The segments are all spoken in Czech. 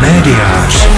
Médiář.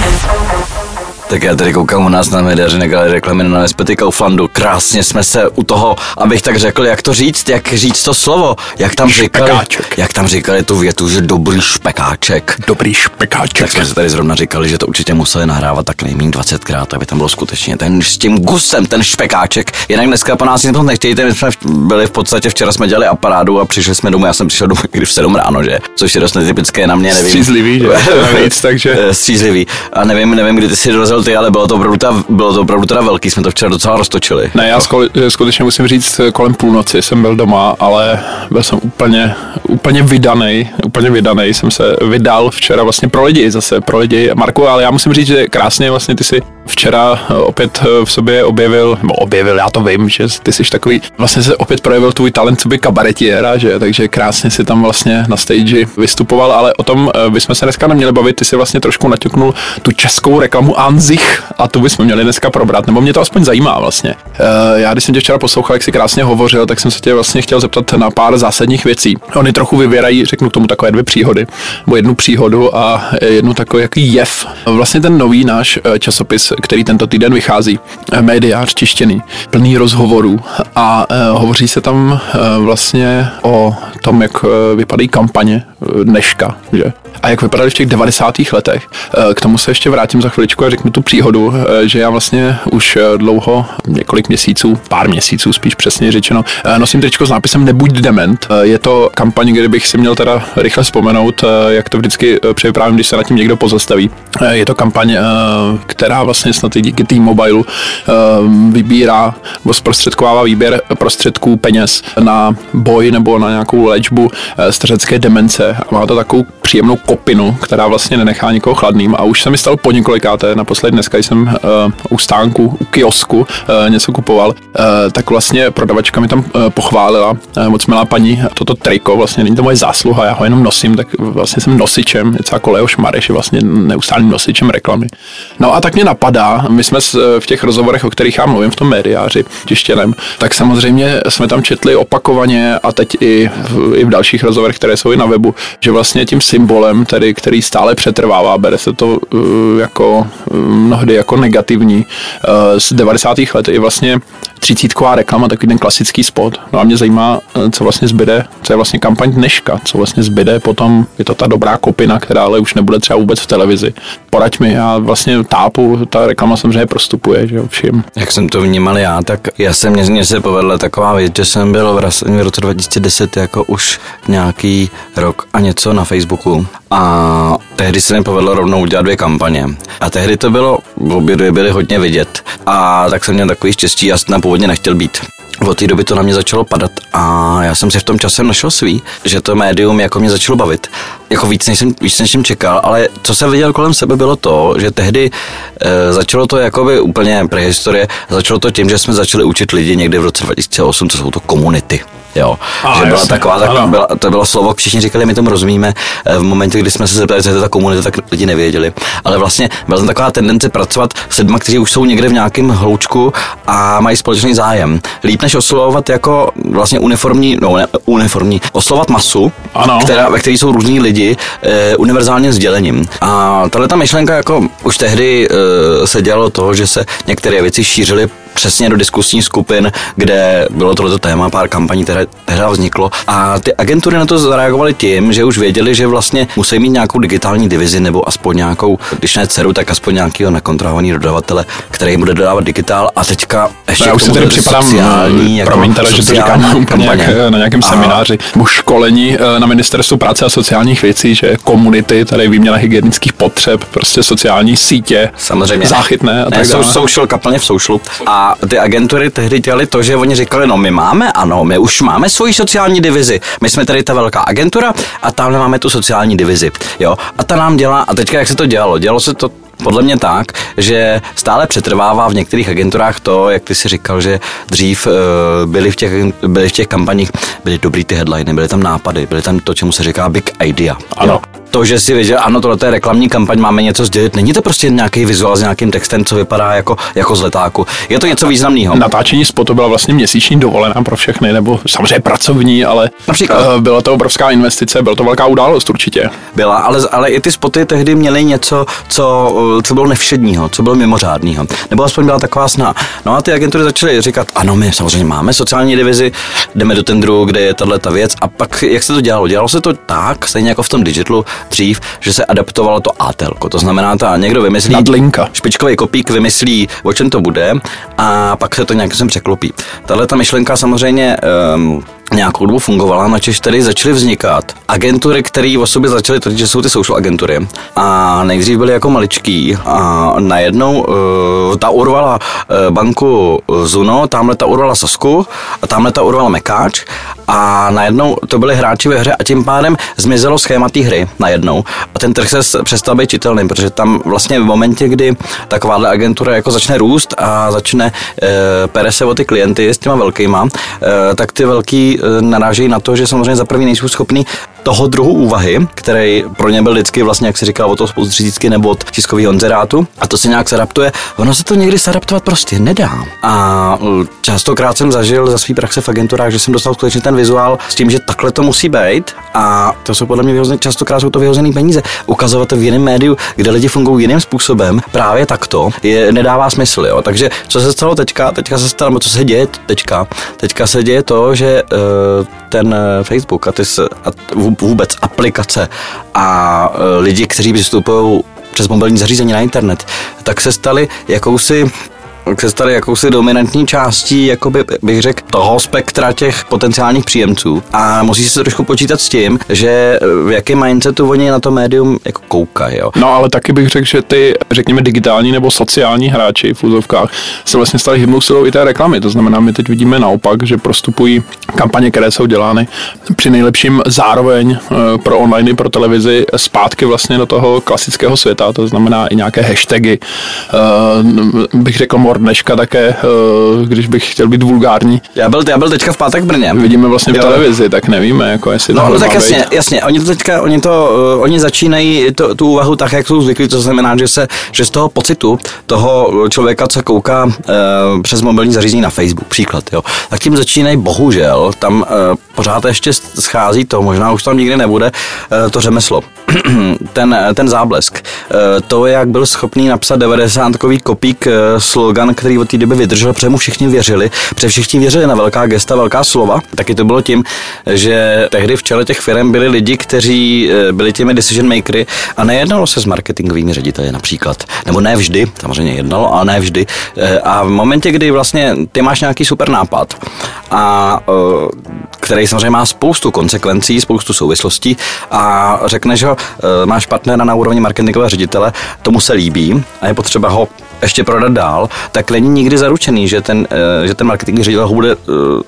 Tak já tady koukám u nás na médiaři negali reklamy na Nespety Kauflandu. Krásně jsme se u toho, abych tak řekl, jak to říct, jak říct to slovo, jak tam říkali, Špekáček. jak tam říkali tu větu, že dobrý špekáček. Dobrý špekáček. Tak jsme se tady zrovna říkali, že to určitě museli nahrávat tak nejméně 20krát, aby tam bylo skutečně ten s tím gusem, ten špekáček. Jinak dneska po nás nic moc nechtějte, my jsme byli v podstatě, včera jsme dělali aparádu a přišli jsme domů, já jsem přišel domů někdy v 7 ráno, že? Což je dost netypické na mě, nevím. Střízlivý, že? Navíc, takže- Eh, Střízlivý. A nevím, nevím, kdy ty si dorazil ty, ale bylo to opravdu, ta, bylo to opravdu teda velký, jsme to včera docela roztočili. Ne, já skoli- skutečně musím říct, kolem půlnoci jsem byl doma, ale byl jsem úplně, úplně vydanej, úplně vydanej, jsem se vydal včera vlastně pro lidi, zase pro lidi, Marku, ale já musím říct, že krásně vlastně ty si včera eh, opět eh, v sobě objevil, nebo objevil, já to vím, že ty jsi takový, vlastně se opět projevil tvůj talent, co by kabaretiéra, že, takže krásně si tam vlastně na stage vystupoval, ale o tom eh, bychom se dneska neměli bavit, ty si vlastně trošku naťuknul tu českou reklamu Anzich a tu bychom měli dneska probrat, nebo mě to aspoň zajímá vlastně. Eh, Já když jsem tě včera poslouchal, jak jsi krásně hovořil, tak jsem se tě vlastně chtěl zeptat na pár zásadních věcí. Oni trochu vyvěrají, řeknu k tomu takové dvě příhody, nebo jednu příhodu a jednu takový jaký jev. Vlastně ten nový náš eh, časopis, který tento týden vychází, eh, médiář tištěný, plný rozhovorů a hovoří se tam vlastně o tom, jak vypadají kampaně dneška, že? A jak vypadaly v těch 90. letech. K tomu se ještě vrátím za chviličku a řeknu tu příhodu, eh, že já vlastně už eh, dlouho, několik měsíců, pár měsíců spíš přesně řečeno, eh, nosím tričko s nápisem Nebuď dement. Je to kampaň, kde bych si měl teda rychle vzpomenout, jak to vždycky připravím, když se na tím někdo pozastaví. Je to kampaň, která vlastně snad i díky T-Mobile eh, vybírá, nebo zprostředkovává výběr prostředků peněz na boj nebo na nějakou léčbu stařecké demence má to takovou příjemnou kopinu, která vlastně nenechá nikoho chladným a už se mi stalo po několikáté, naposledy dneska jsem uh, u stánku, u kiosku uh, něco kupoval, uh, tak vlastně prodavačka mi tam uh, pochválila, uh, moc milá paní, toto triko, vlastně není to moje zásluha, já ho jenom nosím, tak vlastně jsem nosičem, něco jako Leo Šmareš je vlastně neustálým nosičem reklamy. No a tak mě napadá, my jsme v těch rozhovorech, o kterých já mluvím v tom médiáři tištěném, tak samozřejmě jsme tam četli opakovaně a teď i v, i v dalších rozhovorech, které jsou i na webu, že vlastně tím symbolem, tedy, který stále přetrvává, bere se to uh, jako uh, mnohdy jako negativní uh, z 90. let je vlastně třicítková reklama, takový ten klasický spot. No a mě zajímá, eh, co vlastně zbyde, co je vlastně kampaň dneška, co vlastně zbyde potom, je to ta dobrá kopina, která ale už nebude třeba vůbec v televizi. Poraď mi, já vlastně tápu, ta reklama samozřejmě prostupuje, že jo, všim. Jak jsem to vnímal já, tak já jsem, mě, mě se povedla taková věc, že jsem byl v roce 2010 jako už nějaký rok a něco na Facebooku a tehdy se mi povedlo rovnou udělat dvě kampaně. A tehdy to bylo, obě dvě byly hodně vidět a tak jsem měl takový štěstí, já jsem tam původně nechtěl být. Od té doby to na mě začalo padat a já jsem si v tom čase našel svý, že to médium jako mě začalo bavit. Jako víc než jsem, víc než jsem čekal, ale co jsem viděl kolem sebe bylo to, že tehdy e, začalo to jakoby úplně prehistorie, začalo to tím, že jsme začali učit lidi někdy v roce 2008, co jsou to komunity. Jo, A, že byla jasně, taková, tak, ano. byla, to bylo slovo, všichni říkali, my tomu rozumíme. E, V momentě, kdy jsme se zeptali, co je to ta komunita, tak lidi nevěděli. Ale vlastně byla tam taková tendence pracovat s lidmi, kteří už jsou někde v nějakém hloučku a mají společný zájem. Líp než oslovovat jako vlastně uniformní, no ne, uniformní, oslovovat masu, Ano. která, ve které jsou různí lidi e, univerzálním sdělením. A tahle ta myšlenka jako už tehdy e, se dělalo to, že se některé věci šířily přesně do diskusních skupin, kde bylo tohleto téma, pár kampaní které tehdy vzniklo. A ty agentury na to zareagovaly tím, že už věděli, že vlastně musí mít nějakou digitální divizi nebo aspoň nějakou, když ne dceru, tak aspoň nějakého nekontrolovaný dodavatele, který jim bude dodávat digitál. A teďka ještě já už si tady připadám, sociální, jako, promiň teda, že to říkám úplně jak eh, na nějakém A- semináři, nebo školení eh, na ministerstvu práce a sociálních věcí, že komunity, tady výměna hygienických potřeb, prostě sociální sítě, Samozřejmě. záchytné a tak jsou dále. social, kaplně v socialu. A ty agentury tehdy dělali to, že oni říkali, no my máme, ano, my už máme svoji sociální divizi. My jsme tady ta velká agentura a tamhle máme tu sociální divizi. Jo? A ta nám dělá, a teďka jak se to dělalo? Dělalo se to podle mě tak, že stále přetrvává v některých agenturách to, jak ty si říkal, že dřív uh, byly, v těch, byly v těch kampaních, byly dobrý ty headliny, byly tam nápady, byly tam to, čemu se říká big idea. Ano. Jo. To, že si věděl, ano, tohle je reklamní kampaň, máme něco sdělit. Není to prostě nějaký vizuál s nějakým textem, co vypadá jako, jako z letáku. Je to něco významného. Natáčení spotu byla vlastně měsíční dovolená pro všechny, nebo samozřejmě pracovní, ale Například. eh, byla to obrovská investice, byla to velká událost určitě. Byla, ale, ale i ty spoty tehdy měly něco, co, co bylo nevšedního, co bylo mimořádného. Nebo aspoň byla taková sná. No a ty agentury začaly říkat, ano, my samozřejmě máme sociální divizi, jdeme do tendru, kde je tahle ta věc. A pak, jak se to dělalo? Dělalo se to tak, stejně jako v tom digitalu dřív, že se adaptovalo to ATL. To znamená, ta někdo vymyslí. Nadlinka. Špičkový kopík vymyslí, o čem to bude, a pak se to nějak sem překlopí. Tahle ta myšlenka samozřejmě um, nějakou dobu fungovala, načež tedy začaly vznikat agentury, které o sobě začaly tvrdit, že jsou ty social agentury. A nejdřív byly jako maličký a najednou uh, ta urvala uh, banku Zuno, tamhle ta urvala Sasku a tamhle ta urvala Mekáč a najednou to byli hráči ve hře a tím pádem zmizelo schéma té hry najednou. A ten trh se přestal být čitelný, protože tam vlastně v momentě, kdy takováhle agentura jako začne růst a začne e, pere se o ty klienty s těma velkýma, e, tak ty velký narážejí na to, že samozřejmě za první nejsou schopní toho druhu úvahy, který pro ně byl vždycky vlastně, jak se říká, od toho spolustřídícky nebo od tiskového inzerátu, a to se nějak zadaptuje. Ono se to někdy zadaptovat prostě nedá. A častokrát jsem zažil za svý praxe v agenturách, že jsem dostal skutečně ten vizuál s tím, že takhle to musí být. A to jsou podle mě vyhozené, častokrát jsou to vyhozené peníze. Ukazovat to v jiném médiu, kde lidi fungují jiným způsobem, právě takto, je, nedává smysl. Jo. Takže co se stalo teďka? Teďka se stalo, co se děje teďka? Teďka se děje to, že uh, ten eh, Facebook a, ty, a vůbec aplikace a eh, lidi, kteří přistupují přes mobilní zařízení na internet, tak se stali jakousi se stali jakousi dominantní částí, jakoby bych řekl, toho spektra těch potenciálních příjemců. A musí se trošku počítat s tím, že eh, v jakém mindsetu oni na to médium jako koukají. Jo. No ale taky bych řekl, že ty, řekněme, digitální nebo sociální hráči v úzovkách se vlastně stali hybnou silou i té reklamy. To znamená, my teď vidíme naopak, že prostupují kampaně, které jsou dělány při nejlepším zároveň eh, pro online i pro televizi zpátky vlastně do toho klasického světa. To znamená i nějaké hashtagy. Eh, Bych řekl more dneška také, eh, když bych chtěl být vulgární. Já byl, já byl teďka v pátek v Brně. Vidíme vlastně v Jo. televizi, tak nevíme, jako jestli No, no tak jasně, být. jasně. Oni to teďka, oni to, uh, oni začínají to, tu úvahu tak, jak jsou zvyklí, to znamená, že se, že z toho pocitu toho člověka, co kouká uh, přes mobilní zařízení na Facebook, příklad, jo, tak tím začínají, bohužel, tam uh, pořád ještě schází to, možná už tam nikdy nebude, uh, to řemeslo. ten, ten záblesk. Uh, to, jak byl schopný napsat 90 kopík uh, slogan, který od té doby vydržel, protože mu všichni věřili, protože všichni věřili na velká gesta, velká slova. Taky to bylo tím, že tehdy v čele těch firm byli lidi, kteří eh, byli těmi decision makery a nejednalo se s marketingovými řediteli například. Nebo ne vždy, samozřejmě jednalo, ale ne vždy. Eh, A v momentě, kdy vlastně ty máš nějaký super nápad a eh, který samozřejmě má spoustu konsekvencí, spoustu souvislostí a řekneš ho, máš partnera na úrovni marketingového ředitele, tomu se líbí a je potřeba ho ještě prodat dál, tak není nikdy zaručený, že ten, eh, že ten marketingový ředitel ho bude eh,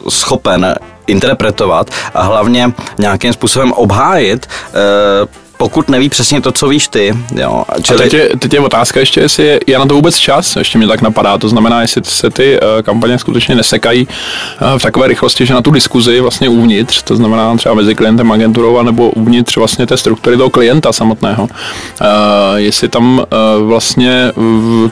schopen interpretovat a hlavně nějakým způsobem obhájit, eh, pokud neví přesně to, co víš ty. Jo. A teď je, teď je otázka ještě, jestli je, je na to vůbec čas, ještě mě tak napadá, to znamená, jestli se ty uh, kampaně skutečně nesekají uh, v takové rychlosti, že na tu diskuzi vlastně uvnitř, to znamená třeba mezi klientem a agenturou, nebo uvnitř vlastně té struktury toho klienta samotného, uh, jestli tam uh, vlastně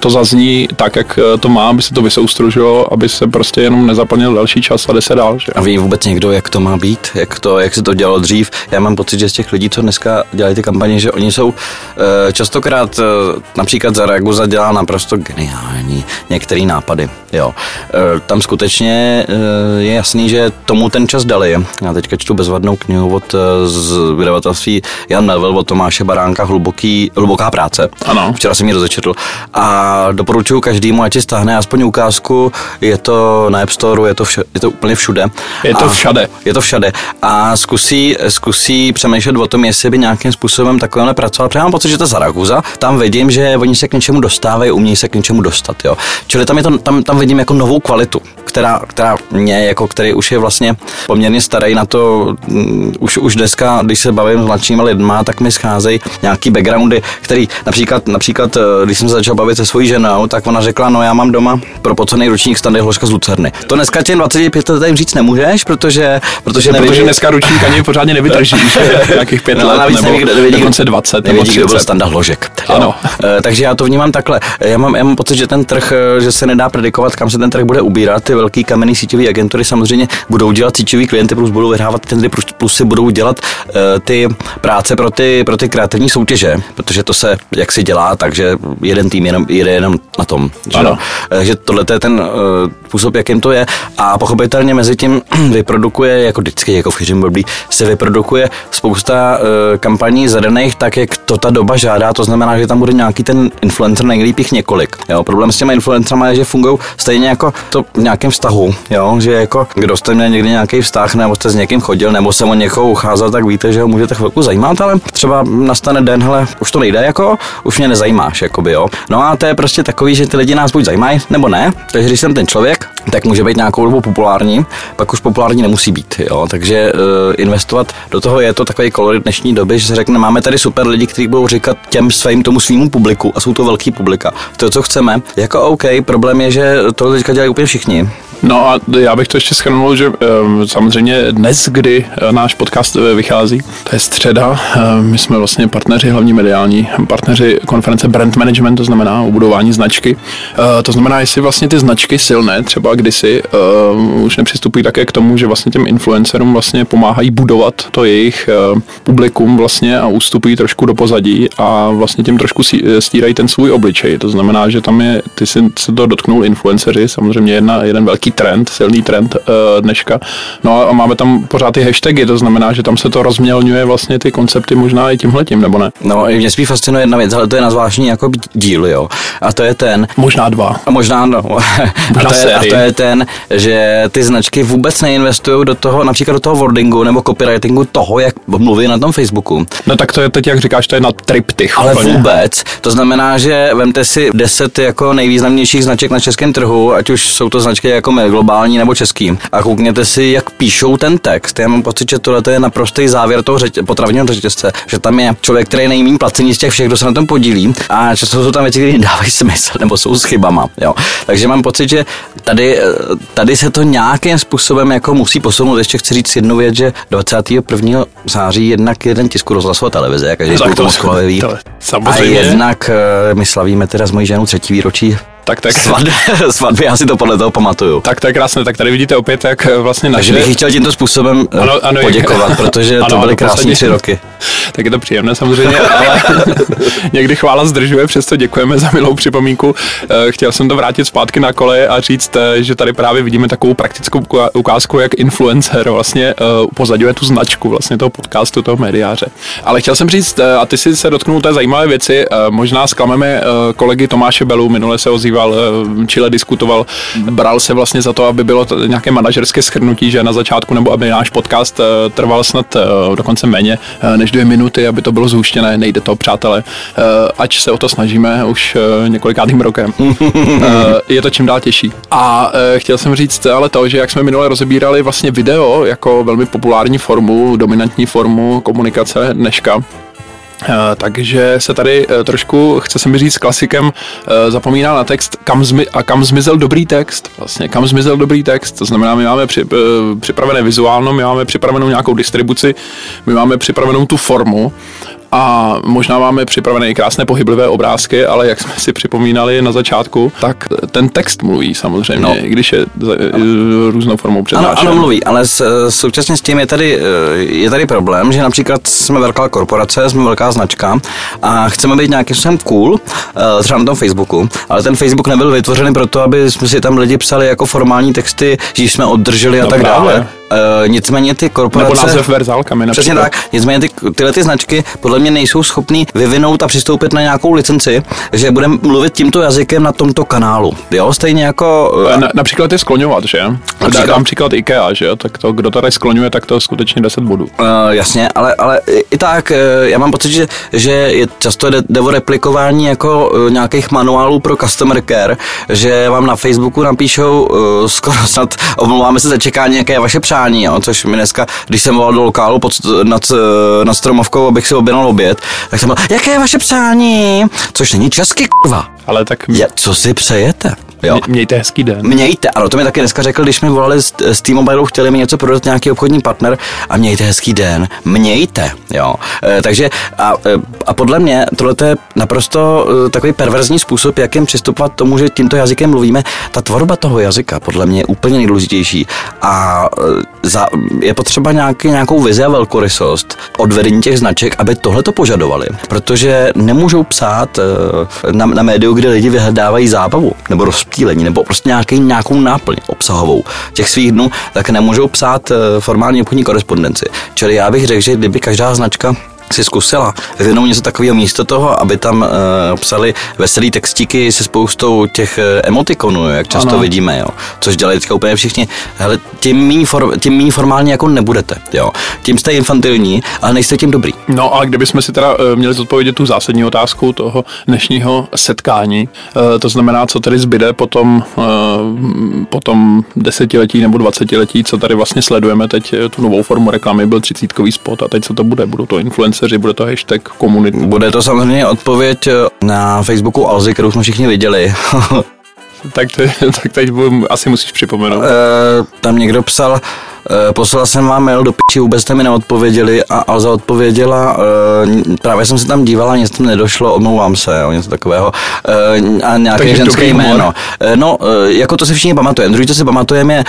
to zazní tak, jak to má, aby se to vysoustružilo, aby se prostě jenom nezaplnil další čas a jde se dál. Že? A ví vůbec někdo, jak to má být, jak, to, jak se to dělalo dřív. Já mám pocit, že z těch lidí, co dneska dělají ty kampaně, že oni jsou eh, častokrát eh, například za Raguza dělá naprosto geniální některé nápady. Jo. Eh, Tam skutečně je jasný, že tomu ten čas dali. Já teďka čtu bezvadnou knihu od z vydavatelství Jan Melville od Tomáše Baránka Hluboký, Hluboká práce. Ano. Včera jsem ji rozečetl. A doporučuji každému, ať si stáhne aspoň ukázku. Je to na App Store, je to, vše, je to úplně všude. Je to A- všade. Je to všade. A zkusí, zkusí přemýšlet o tom, jestli by nějakým způsobem takovémhle pracoval. Protože mám pocit, že ta Zaragoza, tam vidím, že oni se k něčemu dostávají, umějí se k něčemu dostat. Jo. Čili tam, je to, tam, tam vidím jako novou kvalitu, která, která mě, jako který už je vlastně poměrně starý na to, mm, už, už dneska, když se bavím s mladšíma lidma, tak mi scházejí nějaký backgroundy, který například, například, eh, když jsem se začal bavit se svojí ženou, tak ona řekla, no já mám doma propocený ručník standy hložka z Lucerny. To dneska těm 25 letým říct nemůžeš, protože, protože, Protože nevidí- dneska ručník ani pořádně nevydrží, nějakých pět No, let. navíc nebo... neví, nevědí, dokonce 20 nebo nevědí, kdo 30. byl Standa Hložek. Jo. Ano. Eh, Takže já to vnímám takhle. Já mám, já mám pocit, že ten trh, eh, že se nedá predikovat, kam se ten trh bude ubírat. Ty velký kamenný síťové agentury samozřejmě budou dělat síťový klienty, plus budou vyhrávat tendry, plus, plus si budou dělat eh, ty práce pro ty, pro ty kreativní soutěže, protože to se jak si dělá, takže jeden tým jenom, jede jenom na tom. Že, Ano. Takže tohle je ten uh, způsob, jakým to je. A pochopitelně mezi tím vyprodukuje, jako vždycky, jako v chyřím blbý, se vyprodukuje spousta uh, kampaní zadaných tak, jak to ta doba žádá. To znamená, že tam bude nějaký ten influencer, nejlíp jich několik. Jo? Problém s těma influencerama je, že fungují stejně jako to v nějakém vztahu. Jo? Že jako kdo jste měl někdy nějaký vztah, nebo jste s někým chodil, nebo se o někoho ucházel, tak víte, že ho můžete chvilku zajímat, ale třeba nastane den, hele, už to nejde, jako, už mě nezajímáš, jakoby, jo. No a to je prostě takový, že ty lidi nás buď zajímají, nebo ne. Takže když jsem ten člověk, tak může být nějakou dobu populární, pak už populární nemusí být, jo. Takže uh, investovat do toho je to takový kolorit dnešní doby, že se řekne, máme tady super lidi, kteří budou říkat těm svým tomu svýmu publiku a jsou to velký publika. To, co chceme, jako OK, problém je, že to teďka dělají úplně všichni. No a já bych to ještě schrnul, že um, samozřejmě dnes, kdy uh, náš podcast uh, vychází, to je středa, uh, my jsme vlastně partneři, hlavní mediální partneři konference Brand Management, to znamená o budování značky. Uh, to znamená, jestli vlastně ty značky silné, třeba kdysi, uh, už nepřistupují také k tomu, že vlastně těm influencerům vlastně pomáhají budovat to jejich publikum vlastně a ustupují trošku do pozadí a vlastně tím trošku stírají ten svůj obličej. To znamená, že tam je, ty si se to dotknul influenceři, samozřejmě jedna, jeden velký trend, silný trend uh, dneška. No a máme tam pořád ty hashtagy, to znamená, že tam se to rozmělňuje vlastně ty koncepty možná i tímhletím, nebo ne? No, mě spíš fascinuje jedna věc, ale to je na zvláštní jako díl, jo. A to je ten, Možná dva. A možná no. a, to je, a to je ten, že ty značky vůbec neinvestují do toho, například do toho wordingu nebo copywritingu toho, jak mluví na tom Facebooku. No tak to je teď, jak říkáš, to je na triptych. Ale úplně. vůbec. To znamená, že vemte si 10 jako nejvýznamnějších značek na českém trhu, ať už jsou to značky jako my, globální nebo český. A koukněte si, jak píšou ten text. Já mám pocit, že tohle je naprostý závěr toho řeť, potravního řetězce, že tam je člověk, který je nejméně placený z těch všech, kdo se na tom podílí. A často jsou tam věci, které dávají smysl nebo jsou s chybama. Jo. Takže mám pocit, že tady, eh, tady se to nějakým způsobem jako musí posunout. Ještě chci říct jednu věc, že 21. září jednak jeden tisku rozhlasová televize, jak každý spolu to- to Moskva ví. to- A samozřejmě. jednak eh, my slavíme teda s mojí ženou třetí výročí Tak, tak, svatby, svatby, já si to podle toho pamatuju. tak to je krásné. Tak tady vidíte opět, jak eh, vlastně Takže naše... bych jí chtěl tímto způsobem eh, Ano, ano, jak- poděkovat, protože to Ano, byly ano, krásné tři roky. Tak je to příjemné samozřejmě, ale někdy chvála zdržuje, přesto děkujeme za milou připomínku. Eh, Chtěl jsem to vrátit zpátky na kole a říct, že tady právě vidíme takovou praktickou ukázku, jak influencer vlastně upozadňuje tu značku vlastně toho podcastu, toho médiáře. Ale chtěl jsem říct, a ty si se dotknul té zajímavé věci, možná zklameme kolegy Tomáše Belu, minule se ozýval, eh, Chile diskutoval, bral se vlastně za to, aby bylo nějaké manažerské schrnutí, že na začátku, nebo aby náš podcast eh, trval snad eh, dokonce méně než dvě minuty, aby to bylo zhuštěné, nejde to, přátelé, ač se o to snažíme už několikátým rokem. Je to čím dál těžší. A chtěl jsem říct ale to, že jak jsme minule rozebírali vlastně video jako velmi populární formu, dominantní formu komunikace dneška, takže se tady eh, trošku, chce se mi říct, klasikem eh, zapomíná na text kam zmi- a kam zmizel dobrý text. Vlastně kam zmizel dobrý text. To znamená, my máme při, eh, připravené vizuálno, my máme připravenou nějakou distribuci, my máme připravenou tu formu a možná máme připravené i krásné pohyblivé obrázky, ale jak jsme si připomínali na začátku, tak ten text mluví samozřejmě, No. i když je eh, různou formou přednášen. Ano, ano, mluví, ale s, současně s tím je tady, eh, je tady problém, že například jsme velká korporace, jsme velká značka a chceme být nějakým způsobem cool, eh, třeba na tom Facebooku, ale ten Facebook nebyl vytvořený proto, aby jsme si tam lidi psali jako formální texty, že jsme oddrželi a No tak právě. dále. Eh, nicméně ty korporace... Nebo název verzálkami Přesně například. tak. Nicméně ty, tyhle ty značky podle mě nejsou schopný vyvinout a přistoupit na nějakou licenci, že budeme mluvit tímto jazykem na tomto kanálu. Jo, stejně jako... eh, Na, například je skloňovat, že? Například. Například. Dám příklad IKEA, že jo? Tak to, kdo tady skloňuje, tak to skutečně 10 bodů. Uh, jasně, ale, ale i- tak, já mám pocit, že, že je často jde, jde o replikování jako nějakých manuálů pro customer care, že vám na Facebooku napíšou uh, skoro snad, omlouváme se za čekání, jaké je vaše přání, jo, což mi dneska, když jsem volal do lokálu pod, nad, nad Stromovkou, abych si objednal oběd, tak jsem byl, jaké je vaše přání, což není česky, kurva. Ale tak Je, co si přejete? Jo. Mějte hezký den. Mějte, ano, to mi taky dneska řekl, když mi volali z, z T-Mobile, chtěli mi něco prodat nějaký obchodní partner a mějte hezký den, mějte, jo. E, takže a, e, a podle mě tohle je naprosto e, takový perverzní způsob, jakým přistupovat tomu, že tímto jazykem mluvíme. Ta tvorba toho jazyka podle mě je úplně nejdůležitější a za, je potřeba nějaký, nějakou vizi a velkorysost od vedení těch značek, aby tohle to požadovali, protože nemůžou psát na, na médiu, kde lidi vyhledávají zábavu nebo rozptýlení nebo prostě nějaký, nějakou náplň obsahovou těch svých dnů, tak nemůžou psát e, formální obchodní korespondenci. Čili já bych řekl, že kdyby každá značka si zkusila vyvinout něco takového místo toho, aby tam uh, psali veselý textíky se spoustou těch uh, emotikonů, jak často ano. vidíme, jo. Což dělají teďka úplně všichni. Hele, tím méně, for, tím méně formálně jako nebudete, jo. Tím jste infantilní, ale nejste tím dobrý. No a kdybychom si teda uh, měli zodpovědět tu zásadní otázku toho dnešního setkání, uh, to znamená, co tady zbyde potom, uh, potom desetiletí nebo dvacetiletí, co tady vlastně sledujeme teď tu novou formu reklamy, byl třicítkový spot a teď co to bude? Budou to influence influenceři, bude to hashtag komunity. Bude to samozřejmě odpověď eh, na Facebooku Alzy, kterou jsme všichni viděli. tak, te, tak teď asi musíš připomenout. E, tam někdo psal, Eh, poslal jsem vám mail do piči, vůbec jste mi neodpověděli a Alza odpověděla, eh, právě jsem se tam dívala, nic tam nedošlo, omlouvám se, o něco takového, eh, a nějaké Takže ženské jméno. No, jako to si všichni pamatujeme. Druhý, co si pamatujeme, je,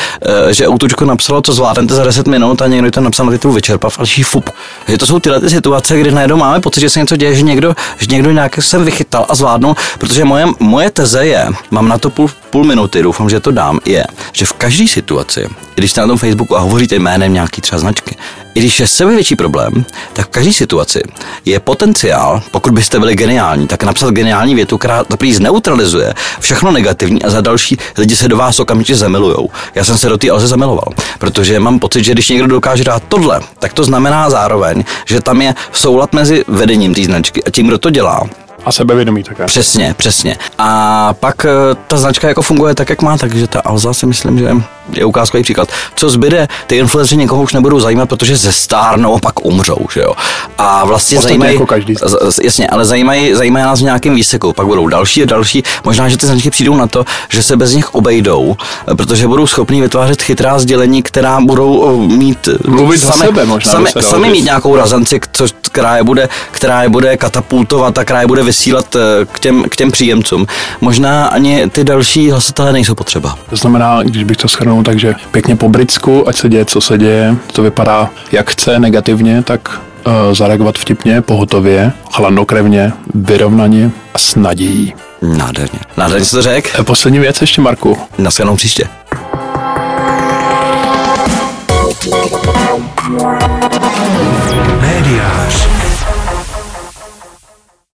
že Outučko napsalo, co zvládnete za 10 minut a někdo to napsal na titul vyčerpav, ale fup. Že to jsou tyhle ty situace, kdy najednou máme pocit, že se něco děje, že někdo, že někdo nějak jsem vychytal a zvládnul, protože moje, moje teze je, mám na to půl, půl minuty, doufám, že to dám, je, že v každé situaci, když jste na tom Facebooku a hovoříte jménem nějaký třeba značky. I když je sebe větší problém, tak v každé situaci je potenciál, pokud byste byli geniální, tak napsat geniální větu, která prý zneutralizuje všechno negativní a za další lidi se do vás okamžitě zamilujou. Já jsem se do té Alze zamiloval, protože mám pocit, že když někdo dokáže dát tohle, tak to znamená zároveň, že tam je soulad mezi vedením té značky a tím, kdo to dělá, a sebevědomí také. Přesně, přesně. A pak eh, ta značka jako funguje tak, jak má, takže ta Alza si myslím, že je ukázkový příklad. Co zbyde, ty influenceři někoho už nebudou zajímat, protože ze stárnou a pak umřou, že jo. A vlastně Ostatně zajímají, jako každý. jasně, ale zajímají, zajímají nás v nějakém výseku, pak budou další a další. Možná, že ty značky přijdou na to, že se bez nich obejdou, protože budou schopní vytvářet chytrá sdělení, která budou eh, mít Mluvit sami, za sebe možná. Sami, sami mít nějakou razanci, co, která je bude, která je bude katapultovat a která je bude vysílat eh, k těm, k těm příjemcům. Možná ani ty další hlasatelé nejsou potřeba. To znamená, když bych to takže pěkně po britsku, ať se děje, co se děje, to vypadá jak chce negativně, tak uh, zareagovat vtipně, pohotově, chladnokrevně, vyrovnaně a s nadějí. Nádherně. Nádherně jsi to řekl. Eh, poslední věc ještě, Marku. Naschledanou příště. Médiář.